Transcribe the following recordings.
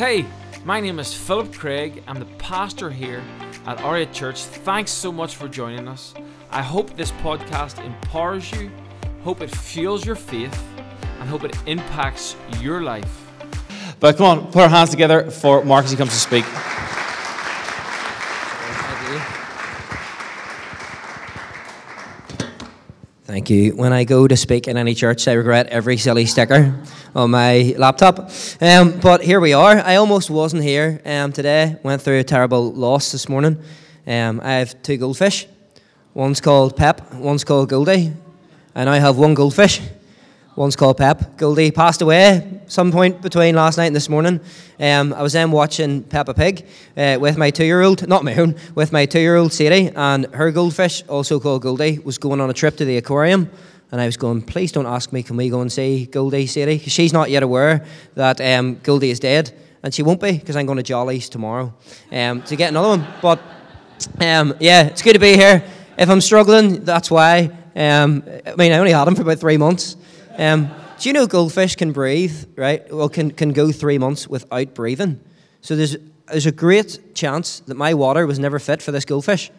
Hey, my name is Philip Craig. I'm the pastor here at R8 Church. Thanks so much for joining us. I hope this podcast empowers you, hope it fuels your faith, and hope it impacts your life. But come on, put our hands together for Mark as he comes to speak. Thank you. When I go to speak in any church, I regret every silly sticker on my laptop. Um, but here we are. I almost wasn't here um, today. Went through a terrible loss this morning. Um, I have two goldfish. One's called Pep, one's called Goldie. And I have one goldfish. One's called Pep. Goldie passed away some point between last night and this morning. Um, I was then watching Peppa Pig uh, with my two-year-old, not my own, with my two-year-old Sadie, and her goldfish, also called Goldie, was going on a trip to the aquarium. And I was going, please don't ask me, can we go and see Goldie, Sadie? She's not yet aware that um, Goldie is dead. And she won't be, because I'm going to Jolly's tomorrow um, to get another one. But um, yeah, it's good to be here. If I'm struggling, that's why. Um, I mean, I only had him for about three months. Um, do you know goldfish can breathe, right? Well, can, can go three months without breathing. So there's, there's a great chance that my water was never fit for this goldfish.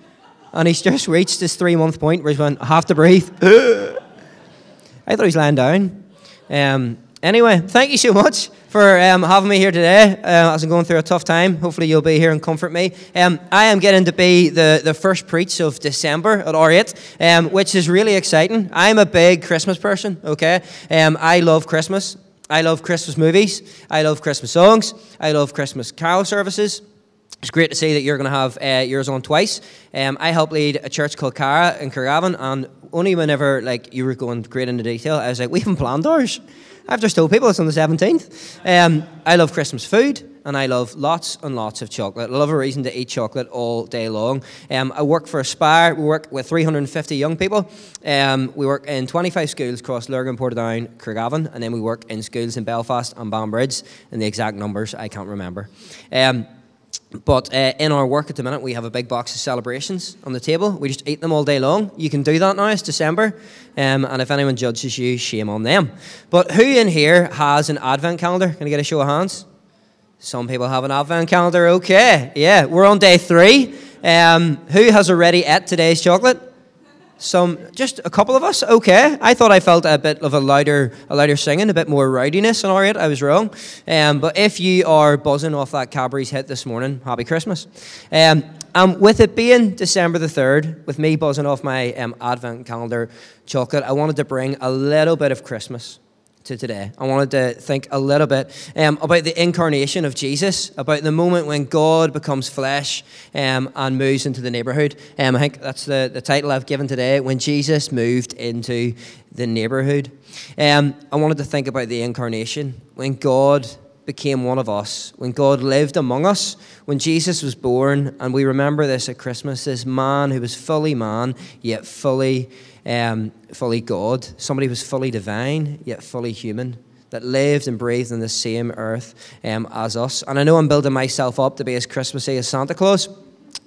And he's just reached this three month point where he's going, I have to breathe. I thought he was lying down. Um, anyway, thank you so much for um, having me here today uh, as I'm going through a tough time. Hopefully, you'll be here and comfort me. Um, I am getting to be the, the first preach of December at R8, um, which is really exciting. I'm a big Christmas person, okay? Um, I love Christmas. I love Christmas movies. I love Christmas songs. I love Christmas carol services. It's great to see that you're going to have uh, yours on twice. Um, I help lead a church called Cara in Craigavon, and only whenever like you were going great into detail, I was like, we haven't planned ours. I've just told people it's on the 17th. Um, I love Christmas food and I love lots and lots of chocolate. I love a reason to eat chocolate all day long. Um, I work for Aspire. We work with 350 young people. Um, we work in 25 schools across Lurgan, Portadown, Craigavon, and then we work in schools in Belfast and Banbridge. And the exact numbers I can't remember. Um, but uh, in our work at the minute, we have a big box of celebrations on the table. We just eat them all day long. You can do that now. It's December. Um, and if anyone judges you, shame on them. But who in here has an advent calendar? Can I get a show of hands? Some people have an advent calendar. Okay. Yeah, we're on day three. Um, who has already ate today's chocolate? Some, just a couple of us. Okay, I thought I felt a bit of a louder, a louder singing, a bit more rowdiness on our end. I was wrong. Um, but if you are buzzing off that Cadbury's hit this morning, happy Christmas. Um, and with it being December the third, with me buzzing off my um, Advent calendar chocolate, I wanted to bring a little bit of Christmas to today. I wanted to think a little bit um, about the incarnation of Jesus, about the moment when God becomes flesh um, and moves into the neighborhood. Um, I think that's the, the title I've given today when Jesus moved into the neighborhood. Um, I wanted to think about the incarnation, when God became one of us, when God lived among us, when Jesus was born, and we remember this at Christmas this man who was fully man, yet fully um, fully God, somebody who was fully divine, yet fully human, that lived and breathed on the same earth um, as us. And I know I'm building myself up to be as Christmassy as Santa Claus.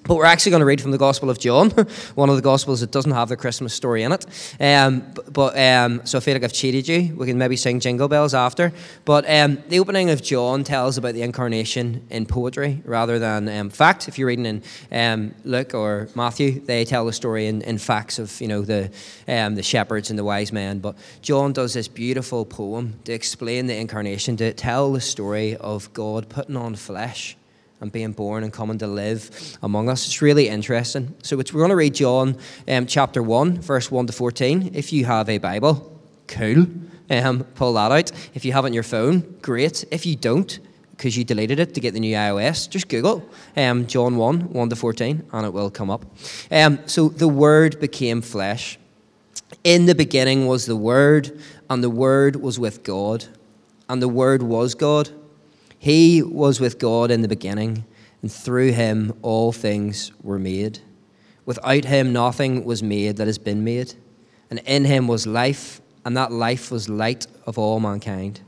But we're actually going to read from the Gospel of John, one of the Gospels that doesn't have the Christmas story in it. Um, but um, so I feel like I've cheated you. We can maybe sing Jingle Bells after. But um, the opening of John tells about the incarnation in poetry rather than um, fact. If you're reading in um, Luke or Matthew, they tell the story in, in facts of you know the um, the shepherds and the wise men. But John does this beautiful poem to explain the incarnation, to tell the story of God putting on flesh and being born and coming to live among us. It's really interesting. So we're going to read John um, chapter 1, verse 1 to 14. If you have a Bible, cool. Um, pull that out. If you have it on your phone, great. If you don't, because you deleted it to get the new iOS, just Google um, John 1, 1 to 14, and it will come up. Um, so the Word became flesh. In the beginning was the Word, and the Word was with God, and the Word was God. He was with God in the beginning, and through him all things were made. Without him nothing was made that has been made. And in him was life, and that life was light of all mankind.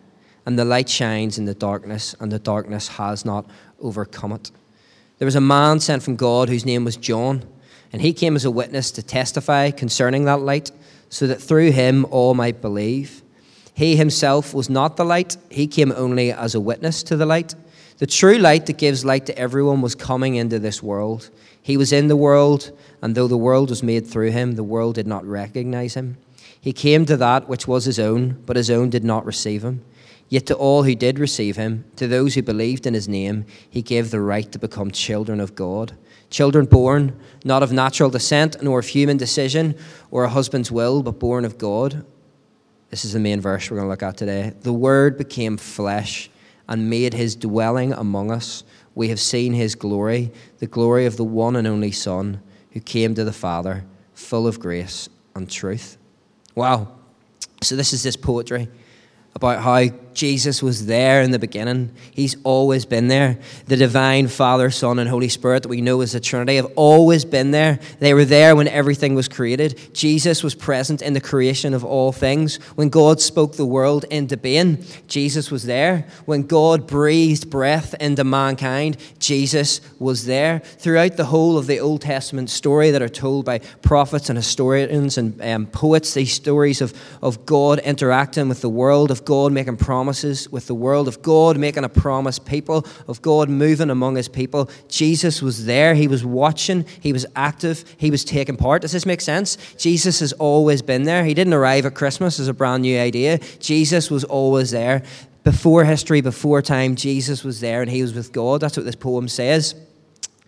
And the light shines in the darkness, and the darkness has not overcome it. There was a man sent from God whose name was John, and he came as a witness to testify concerning that light, so that through him all might believe. He himself was not the light, he came only as a witness to the light. The true light that gives light to everyone was coming into this world. He was in the world, and though the world was made through him, the world did not recognize him. He came to that which was his own, but his own did not receive him. Yet to all who did receive him, to those who believed in his name, he gave the right to become children of God. Children born not of natural descent, nor of human decision or a husband's will, but born of God. This is the main verse we're going to look at today. The Word became flesh and made his dwelling among us. We have seen his glory, the glory of the one and only Son, who came to the Father, full of grace and truth. Wow. So, this is this poetry about how Jesus was there in the beginning. He's always been there. The divine Father, Son, and Holy Spirit that we know as the Trinity have always been there. They were there when everything was created. Jesus was present in the creation of all things. When God spoke the world into being, Jesus was there. When God breathed breath into mankind, Jesus was there. Throughout the whole of the Old Testament story that are told by prophets and historians and um, poets, these stories of, of God interacting with the world, of God making promises with the world, of God making a promise people, of God moving among his people. Jesus was there. He was watching. He was active. He was taking part. Does this make sense? Jesus has always been there. He didn't arrive at Christmas as a brand new idea. Jesus was always there. Before history, before time, Jesus was there and he was with God. That's what this poem says.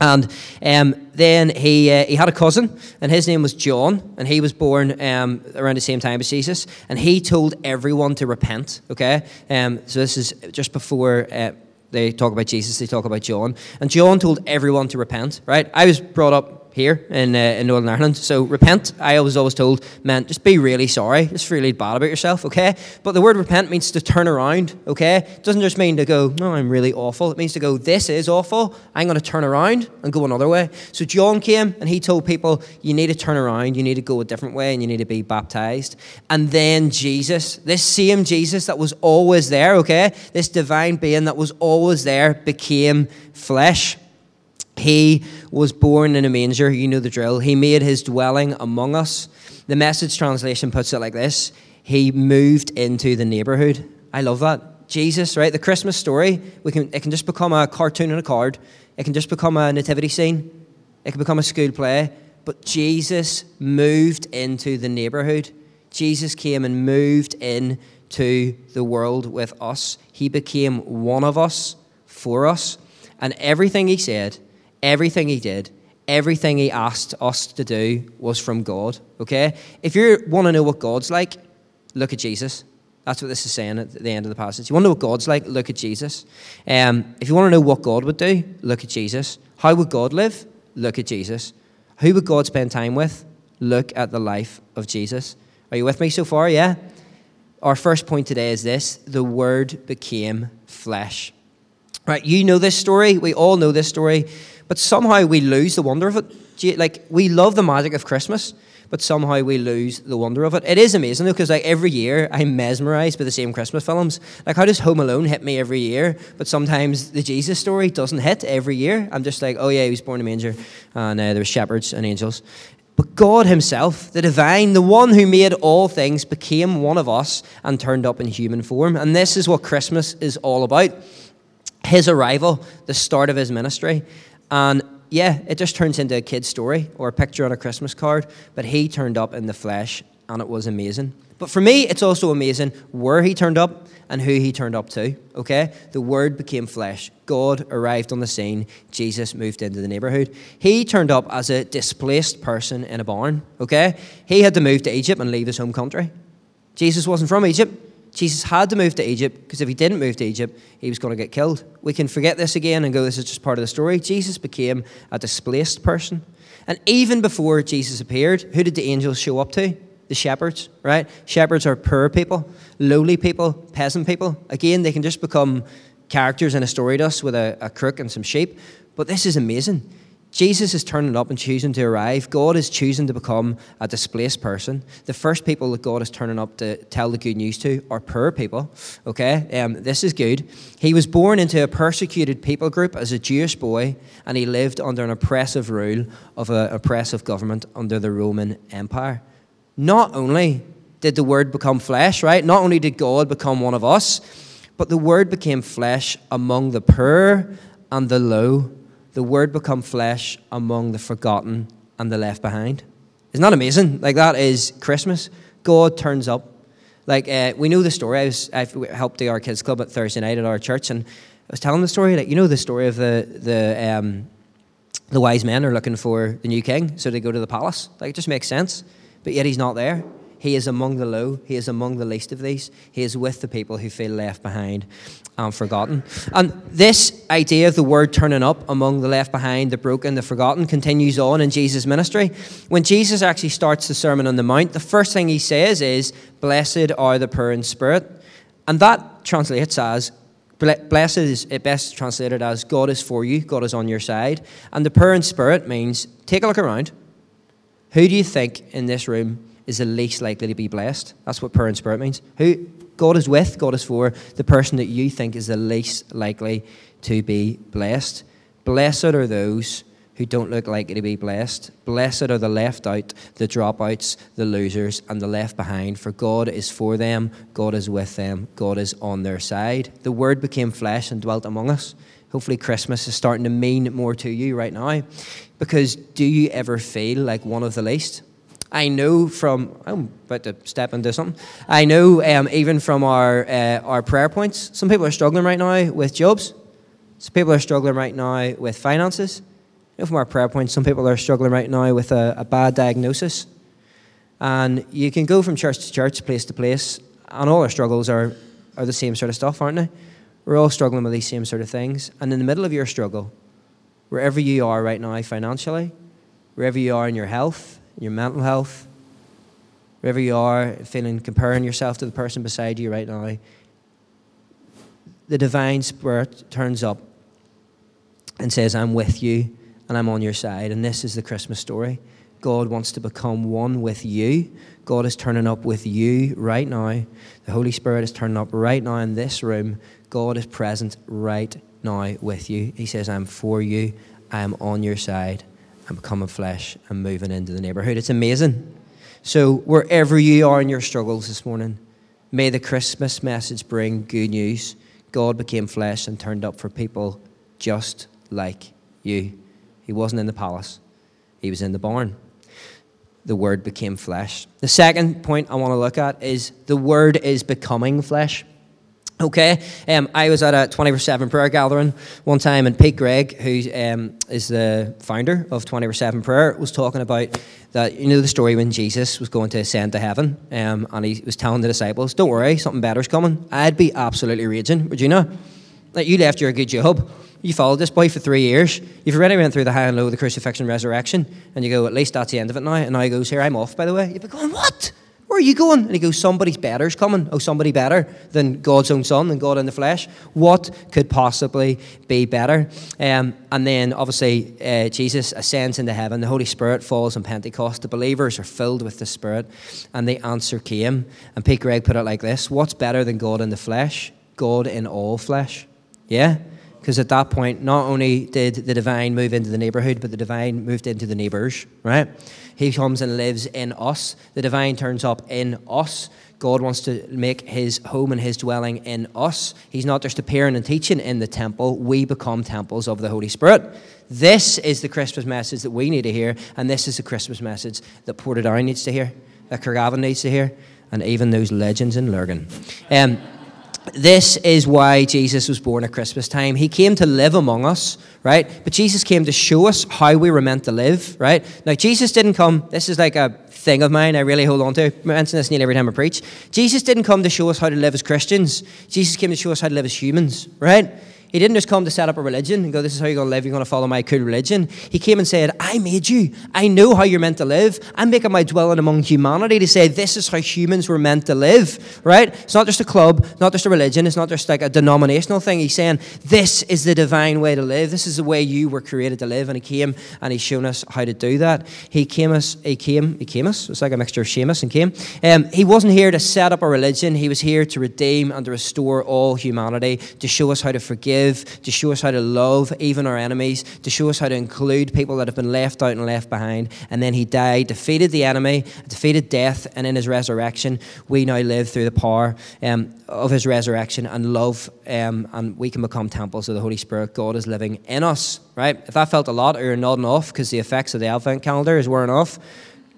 And um, then he, uh, he had a cousin, and his name was John, and he was born um, around the same time as Jesus. And he told everyone to repent, okay? Um, so this is just before uh, they talk about Jesus, they talk about John. And John told everyone to repent, right? I was brought up here in, uh, in Northern Ireland. So repent, I was always told, meant just be really sorry, just really bad about yourself, okay? But the word repent means to turn around, okay? It doesn't just mean to go, no, I'm really awful. It means to go, this is awful. I'm going to turn around and go another way. So John came and he told people, you need to turn around, you need to go a different way, and you need to be baptized. And then Jesus, this same Jesus that was always there, okay? This divine being that was always there became flesh. He was born in a manger, you know the drill. He made his dwelling among us. The message translation puts it like this He moved into the neighborhood. I love that. Jesus, right? The Christmas story, we can, it can just become a cartoon and a card, it can just become a nativity scene, it can become a school play. But Jesus moved into the neighborhood. Jesus came and moved into the world with us. He became one of us for us. And everything he said, Everything he did, everything he asked us to do was from God. Okay? If you want to know what God's like, look at Jesus. That's what this is saying at the end of the passage. You want to know what God's like? Look at Jesus. Um, if you want to know what God would do, look at Jesus. How would God live? Look at Jesus. Who would God spend time with? Look at the life of Jesus. Are you with me so far? Yeah? Our first point today is this the Word became flesh. Right, you know this story. We all know this story but somehow we lose the wonder of it. Like, we love the magic of Christmas, but somehow we lose the wonder of it. It is amazing though, because like every year I'm mesmerized by the same Christmas films. Like, how does Home Alone hit me every year, but sometimes the Jesus story doesn't hit every year? I'm just like, oh yeah, he was born in a manger, and uh, there were shepherds and angels. But God Himself, the divine, the one who made all things, became one of us and turned up in human form. And this is what Christmas is all about. His arrival, the start of His ministry. And yeah, it just turns into a kid's story or a picture on a Christmas card, but he turned up in the flesh and it was amazing. But for me, it's also amazing where he turned up and who he turned up to. Okay? The Word became flesh. God arrived on the scene. Jesus moved into the neighborhood. He turned up as a displaced person in a barn. Okay? He had to move to Egypt and leave his home country. Jesus wasn't from Egypt. Jesus had to move to Egypt because if he didn't move to Egypt, he was going to get killed. We can forget this again and go, this is just part of the story. Jesus became a displaced person. And even before Jesus appeared, who did the angels show up to? The shepherds, right? Shepherds are poor people, lowly people, peasant people. Again, they can just become characters in a story to us with a, a crook and some sheep. But this is amazing. Jesus is turning up and choosing to arrive. God is choosing to become a displaced person. The first people that God is turning up to tell the good news to are poor people. Okay, um, this is good. He was born into a persecuted people group as a Jewish boy, and he lived under an oppressive rule of an oppressive government under the Roman Empire. Not only did the Word become flesh, right? Not only did God become one of us, But the Word became flesh among the poor and the low. The Word become flesh among the forgotten and the left behind. Isn't that amazing? Like, that is Christmas. God turns up. Like, uh, we know the story. I, was, I helped the Our Kids Club at Thursday night at our church, and I was telling the story. Like, you know the story of the, the, um, the wise men are looking for the new king, so they go to the palace. Like, it just makes sense. But yet he's not there. He is among the low. He is among the least of these. He is with the people who feel left behind and forgotten. And this idea of the word turning up among the left behind, the broken, the forgotten continues on in Jesus' ministry. When Jesus actually starts the Sermon on the Mount, the first thing he says is, Blessed are the poor in spirit. And that translates as, Blessed is it best translated as God is for you, God is on your side. And the poor in spirit means take a look around. Who do you think in this room is the least likely to be blessed. That's what poor in spirit means. Who God is with, God is for the person that you think is the least likely to be blessed. Blessed are those who don't look likely to be blessed. Blessed are the left out, the dropouts, the losers, and the left behind, for God is for them, God is with them, God is on their side. The Word became flesh and dwelt among us. Hopefully, Christmas is starting to mean more to you right now. Because do you ever feel like one of the least? I know from I'm about to step into something. I know um, even from our uh, our prayer points, some people are struggling right now with jobs. Some people are struggling right now with finances. You know, from our prayer points, some people are struggling right now with a, a bad diagnosis. And you can go from church to church, place to place, and all our struggles are, are the same sort of stuff, aren't they? We're all struggling with these same sort of things. And in the middle of your struggle, wherever you are right now financially, wherever you are in your health, your mental health, wherever you are, feeling comparing yourself to the person beside you right now, the divine spirit turns up and says, I'm with you and I'm on your side. And this is the Christmas story. God wants to become one with you. God is turning up with you right now. The Holy Spirit is turning up right now in this room. God is present right now with you. He says, I'm for you. I am on your side and becoming flesh and moving into the neighborhood. It's amazing. So, wherever you are in your struggles this morning, may the Christmas message bring good news. God became flesh and turned up for people just like you. He wasn't in the palace, he was in the barn. The Word became flesh. The second point I want to look at is the Word is becoming flesh. Okay, um, I was at a 24 7 prayer gathering one time, and Pete Greig, who um, is the founder of 24 7 prayer, was talking about that. You know the story when Jesus was going to ascend to heaven, um, and he was telling the disciples, Don't worry, something better's coming. I'd be absolutely raging, would you? Like, you left your good job. You followed this boy for three years. You've already went through the high and low of the crucifixion resurrection, and you go, At least that's the end of it now. And now he goes, Here, I'm off, by the way. You'd be going, What? Where are you going? And he goes, Somebody's better's coming. Oh, somebody better than God's own Son, than God in the flesh. What could possibly be better? Um, and then, obviously, uh, Jesus ascends into heaven. The Holy Spirit falls on Pentecost. The believers are filled with the Spirit. And the answer came. And Pete Greig put it like this What's better than God in the flesh? God in all flesh. Yeah? Because at that point, not only did the divine move into the neighborhood, but the divine moved into the neighbors, right? He comes and lives in us. The divine turns up in us. God wants to make his home and his dwelling in us. He's not just appearing and teaching in the temple, we become temples of the Holy Spirit. This is the Christmas message that we need to hear, and this is the Christmas message that Portadown needs to hear, that Craigavon needs to hear, and even those legends in Lurgan. Um, this is why Jesus was born at Christmas time. He came to live among us, right? But Jesus came to show us how we were meant to live, right? Now, Jesus didn't come, this is like a thing of mine I really hold on to. I mention this nearly every time I preach. Jesus didn't come to show us how to live as Christians, Jesus came to show us how to live as humans, right? He didn't just come to set up a religion and go, This is how you're going to live. You're going to follow my cool religion. He came and said, I made you. I know how you're meant to live. I'm making my dwelling among humanity to say, This is how humans were meant to live, right? It's not just a club, not just a religion. It's not just like a denominational thing. He's saying, This is the divine way to live. This is the way you were created to live. And he came and he's shown us how to do that. He came us, he came, he came us. It's like a mixture of Seamus and came. Um, he wasn't here to set up a religion. He was here to redeem and to restore all humanity, to show us how to forgive forgive, to show us how to love even our enemies, to show us how to include people that have been left out and left behind. And then he died, defeated the enemy, defeated death, and in his resurrection, we now live through the power um, of his resurrection and love, um, and we can become temples of the Holy Spirit. God is living in us, right? If that felt a lot, or you're nodding off because the effects of the Advent calendar is wearing off,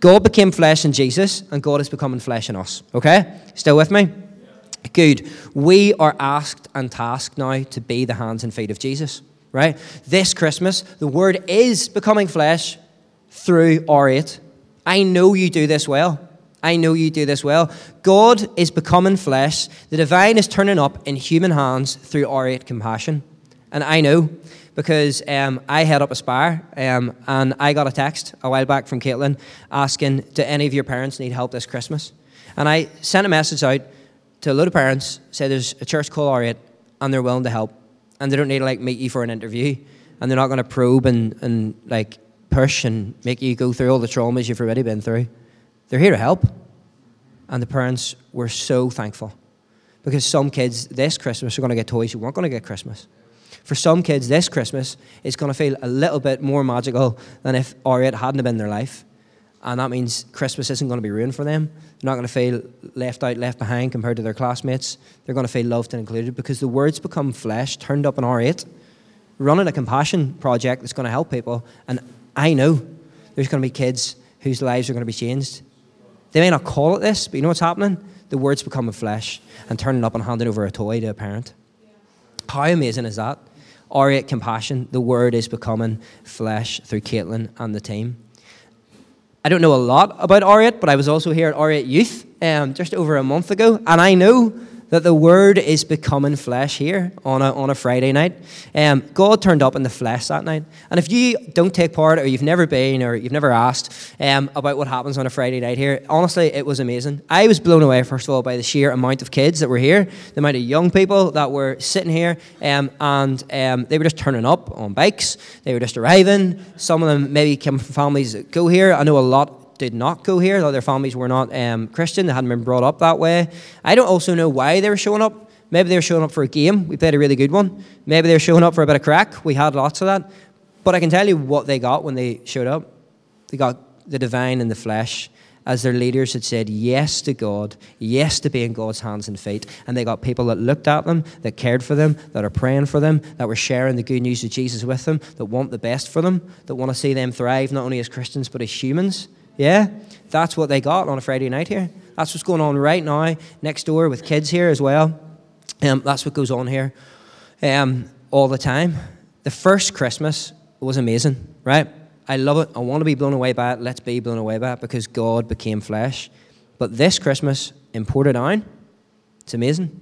God became flesh in Jesus, and God is becoming flesh in us. Okay? Still with me? Good. We are asked and tasked now to be the hands and feet of Jesus, right? This Christmas, the Word is becoming flesh through R8. I know you do this well. I know you do this well. God is becoming flesh. The divine is turning up in human hands through R8 compassion. And I know because um, I head up Aspire um, and I got a text a while back from Caitlin asking, Do any of your parents need help this Christmas? And I sent a message out to a load of parents, say there's a church called R8 and they're willing to help. And they don't need to like meet you for an interview. And they're not going to probe and, and like push and make you go through all the traumas you've already been through. They're here to help. And the parents were so thankful. Because some kids this Christmas are going to get toys who weren't going to get Christmas. For some kids this Christmas, it's going to feel a little bit more magical than if R8 hadn't been their life. And that means Christmas isn't going to be ruined for them. They're not going to feel left out, left behind compared to their classmates. They're going to feel loved and included because the words become flesh, turned up in R8, running a compassion project that's going to help people. And I know there's going to be kids whose lives are going to be changed. They may not call it this, but you know what's happening? The words becoming flesh and turning up and handing over a toy to a parent. How amazing is that? R8 compassion, the word is becoming flesh through Caitlin and the team. I don't know a lot about R8, but I was also here at R8 Youth um, just over a month ago, and I know that the Word is becoming flesh here on a, on a Friday night. Um, God turned up in the flesh that night. And if you don't take part, or you've never been, or you've never asked um, about what happens on a Friday night here, honestly, it was amazing. I was blown away, first of all, by the sheer amount of kids that were here, the amount of young people that were sitting here, um, and um, they were just turning up on bikes. They were just arriving. Some of them maybe came from families that go here. I know a lot did not go here, that their families were not um, Christian, they hadn't been brought up that way. I don't also know why they were showing up. Maybe they were showing up for a game. We played a really good one. Maybe they were showing up for a bit of crack. We had lots of that. But I can tell you what they got when they showed up. They got the divine and the flesh as their leaders had said yes to God, yes to being God's hands and feet. And they got people that looked at them, that cared for them, that are praying for them, that were sharing the good news of Jesus with them, that want the best for them, that want to see them thrive not only as Christians but as humans. Yeah? That's what they got on a Friday night here. That's what's going on right now next door with kids here as well. Um, that's what goes on here um, all the time. The first Christmas was amazing, right? I love it. I want to be blown away by it. Let's be blown away by it because God became flesh. But this Christmas in Portadown, it's amazing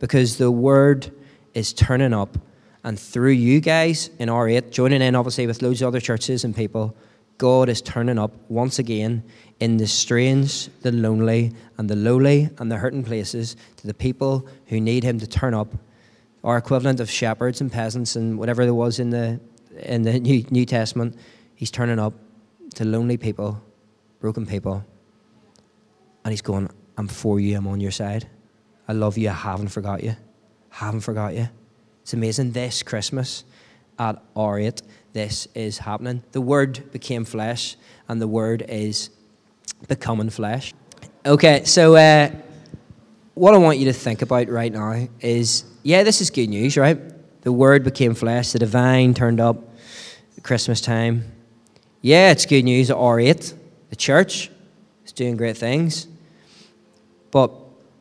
because the Word is turning up. And through you guys in R8, joining in obviously with loads of other churches and people, God is turning up once again in the strange, the lonely, and the lowly, and the hurting places to the people who need Him to turn up. Our equivalent of shepherds and peasants and whatever there was in the, in the New, New Testament, He's turning up to lonely people, broken people. And He's going, I'm for you, I'm on your side. I love you, I haven't forgot you. Haven't forgot you. It's amazing. This Christmas at R8, this is happening. The Word became flesh, and the Word is becoming flesh. Okay, so uh, what I want you to think about right now is yeah, this is good news, right? The Word became flesh, the divine turned up Christmas time. Yeah, it's good news at R8. The church is doing great things. But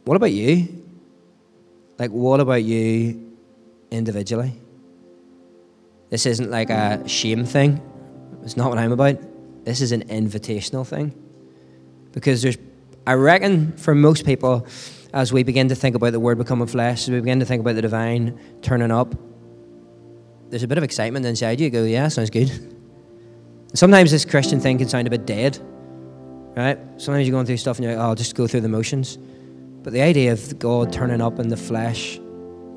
what about you? Like, what about you individually? This isn't like a shame thing. It's not what I'm about. This is an invitational thing. Because there's, I reckon, for most people, as we begin to think about the Word becoming flesh, as we begin to think about the divine turning up, there's a bit of excitement inside you. You go, yeah, sounds good. Sometimes this Christian thing can sound a bit dead, right? Sometimes you're going through stuff and you're like, oh, I'll just go through the motions. But the idea of God turning up in the flesh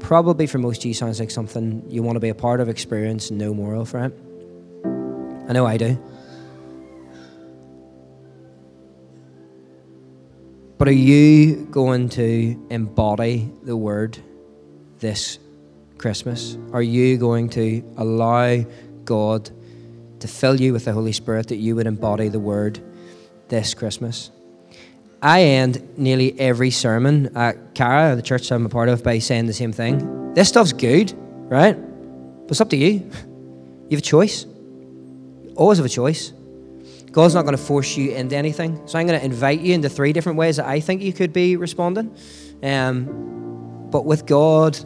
probably for most you sounds like something you want to be a part of, experience, know more of, right? I know I do. But are you going to embody the word this Christmas? Are you going to allow God to fill you with the Holy Spirit that you would embody the Word this Christmas? I end nearly every sermon at Cara, the church I'm a part of, by saying the same thing. This stuff's good, right? But it's up to you. You have a choice. You always have a choice. God's not going to force you into anything. So I'm going to invite you into three different ways that I think you could be responding. Um, but with God,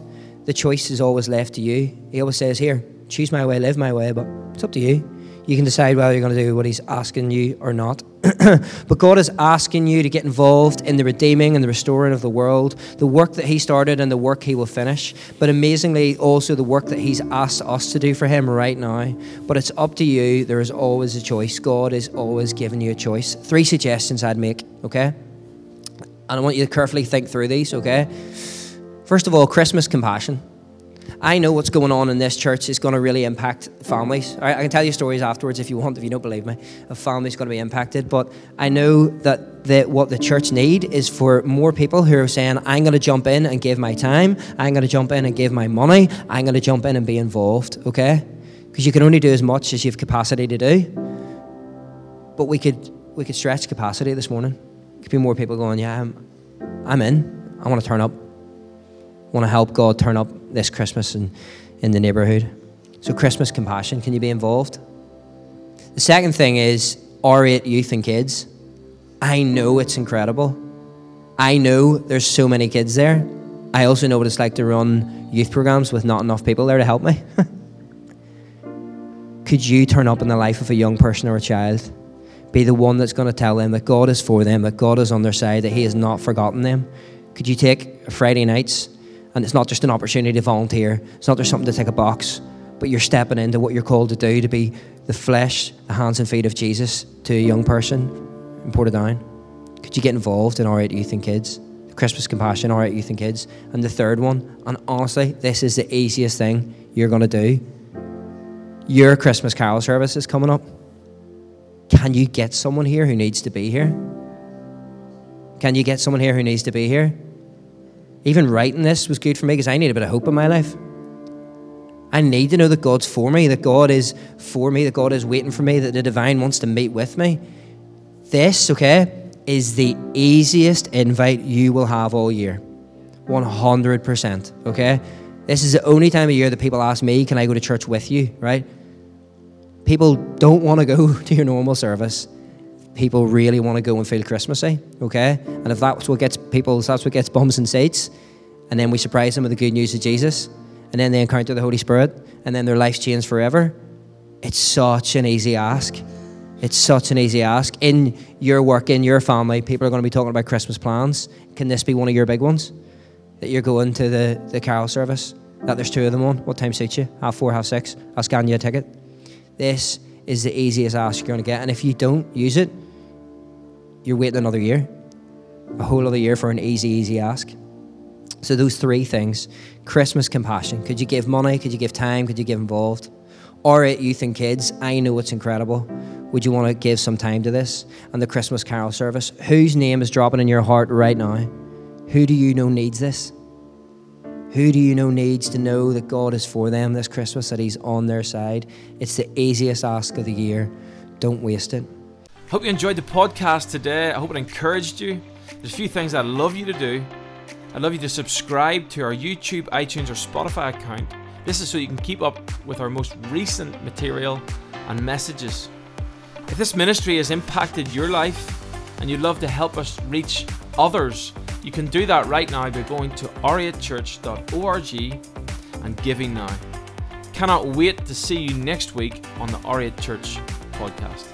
the choice is always left to you. He always says, Here, choose my way, live my way, but it's up to you. You can decide whether you're going to do what He's asking you or not. but God is asking you to get involved in the redeeming and the restoring of the world, the work that He started and the work He will finish, but amazingly also the work that He's asked us to do for Him right now. But it's up to you. There is always a choice. God is always giving you a choice. Three suggestions I'd make, okay? And I want you to carefully think through these, okay? First of all, Christmas compassion. I know what's going on in this church is going to really impact families. I, can tell you stories afterwards if you want, if you don't believe me, of families going to be impacted. But I know that the, what the church need is for more people who are saying, I'm going to jump in and give my time. I'm going to jump in and give my money. I'm going to jump in and be involved, okay? Because you can only do as much as you have capacity to do. But we could, we could stretch capacity this morning. Could be more people going, yeah, I'm, I'm in. I want to turn up. Want to help God turn up this Christmas in, in the neighborhood. So, Christmas compassion, can you be involved? The second thing is R8 youth and kids. I know it's incredible. I know there's so many kids there. I also know what it's like to run youth programs with not enough people there to help me. Could you turn up in the life of a young person or a child? Be the one that's going to tell them that God is for them, that God is on their side, that He has not forgotten them. Could you take Friday nights and it's not just an opportunity to volunteer, it's not just something to take a box, but you're stepping into what you're called to do to be the flesh, the hands and feet of Jesus to a young person in Portadown. Could you get involved in R8 Youth and Kids? Christmas Compassion, R8 Youth and Kids. And the third one, and honestly, this is the easiest thing you're going to do. Your Christmas carol service is coming up. Can you get someone here who needs to be here? Can you get someone here who needs to be here? Even writing this was good for me because I need a bit of hope in my life. I need to know that God's for me, that God is for me, that God is waiting for me, that the divine wants to meet with me. This, okay, is the easiest invite you will have all year. 100%, okay? This is the only time of year that people ask me, Can I go to church with you, right? People don't want to go to your normal service people really want to go and feel Christmassy, okay? And if that's what gets people, that's what gets bums and seats, and then we surprise them with the good news of Jesus, and then they encounter the Holy Spirit, and then their life's changed forever, it's such an easy ask. It's such an easy ask. In your work, in your family, people are going to be talking about Christmas plans. Can this be one of your big ones? That you're going to the, the carol service? That there's two of them on? What time suits you? Half four, half six? I'll scan you a ticket. This is the easiest ask you're going to get. And if you don't use it, you're waiting another year, a whole other year for an easy, easy ask. So those three things: Christmas compassion. Could you give money? Could you give time? Could you give involved? R8 youth and kids. I know it's incredible. Would you want to give some time to this? And the Christmas carol service. Whose name is dropping in your heart right now? Who do you know needs this? Who do you know needs to know that God is for them this Christmas, that He's on their side? It's the easiest ask of the year. Don't waste it. I hope you enjoyed the podcast today. I hope it encouraged you. There's a few things I'd love you to do. I'd love you to subscribe to our YouTube, iTunes, or Spotify account. This is so you can keep up with our most recent material and messages. If this ministry has impacted your life and you'd love to help us reach others, you can do that right now by going to r8church.org and giving now. Cannot wait to see you next week on the R8 Church podcast.